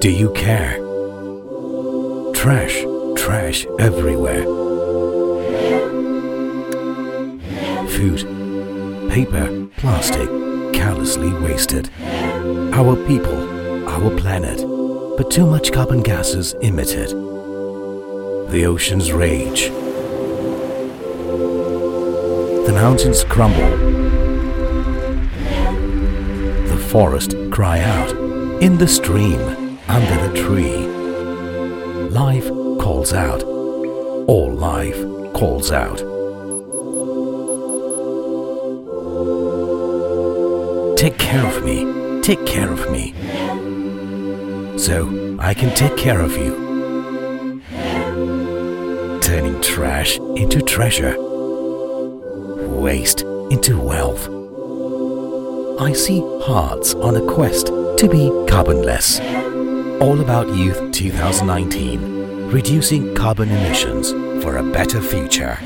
Do you care? Trash, trash everywhere. Food, paper, plastic, carelessly wasted. Our people, our planet, but too much carbon gases emitted. The oceans rage. The mountains crumble. The forest cry out. In the stream, under the tree. Life calls out. All life calls out. Take care of me. Take care of me. So I can take care of you. Turning trash into treasure. Waste into wealth. I see hearts on a quest to be carbonless. All about Youth 2019, reducing carbon emissions for a better future.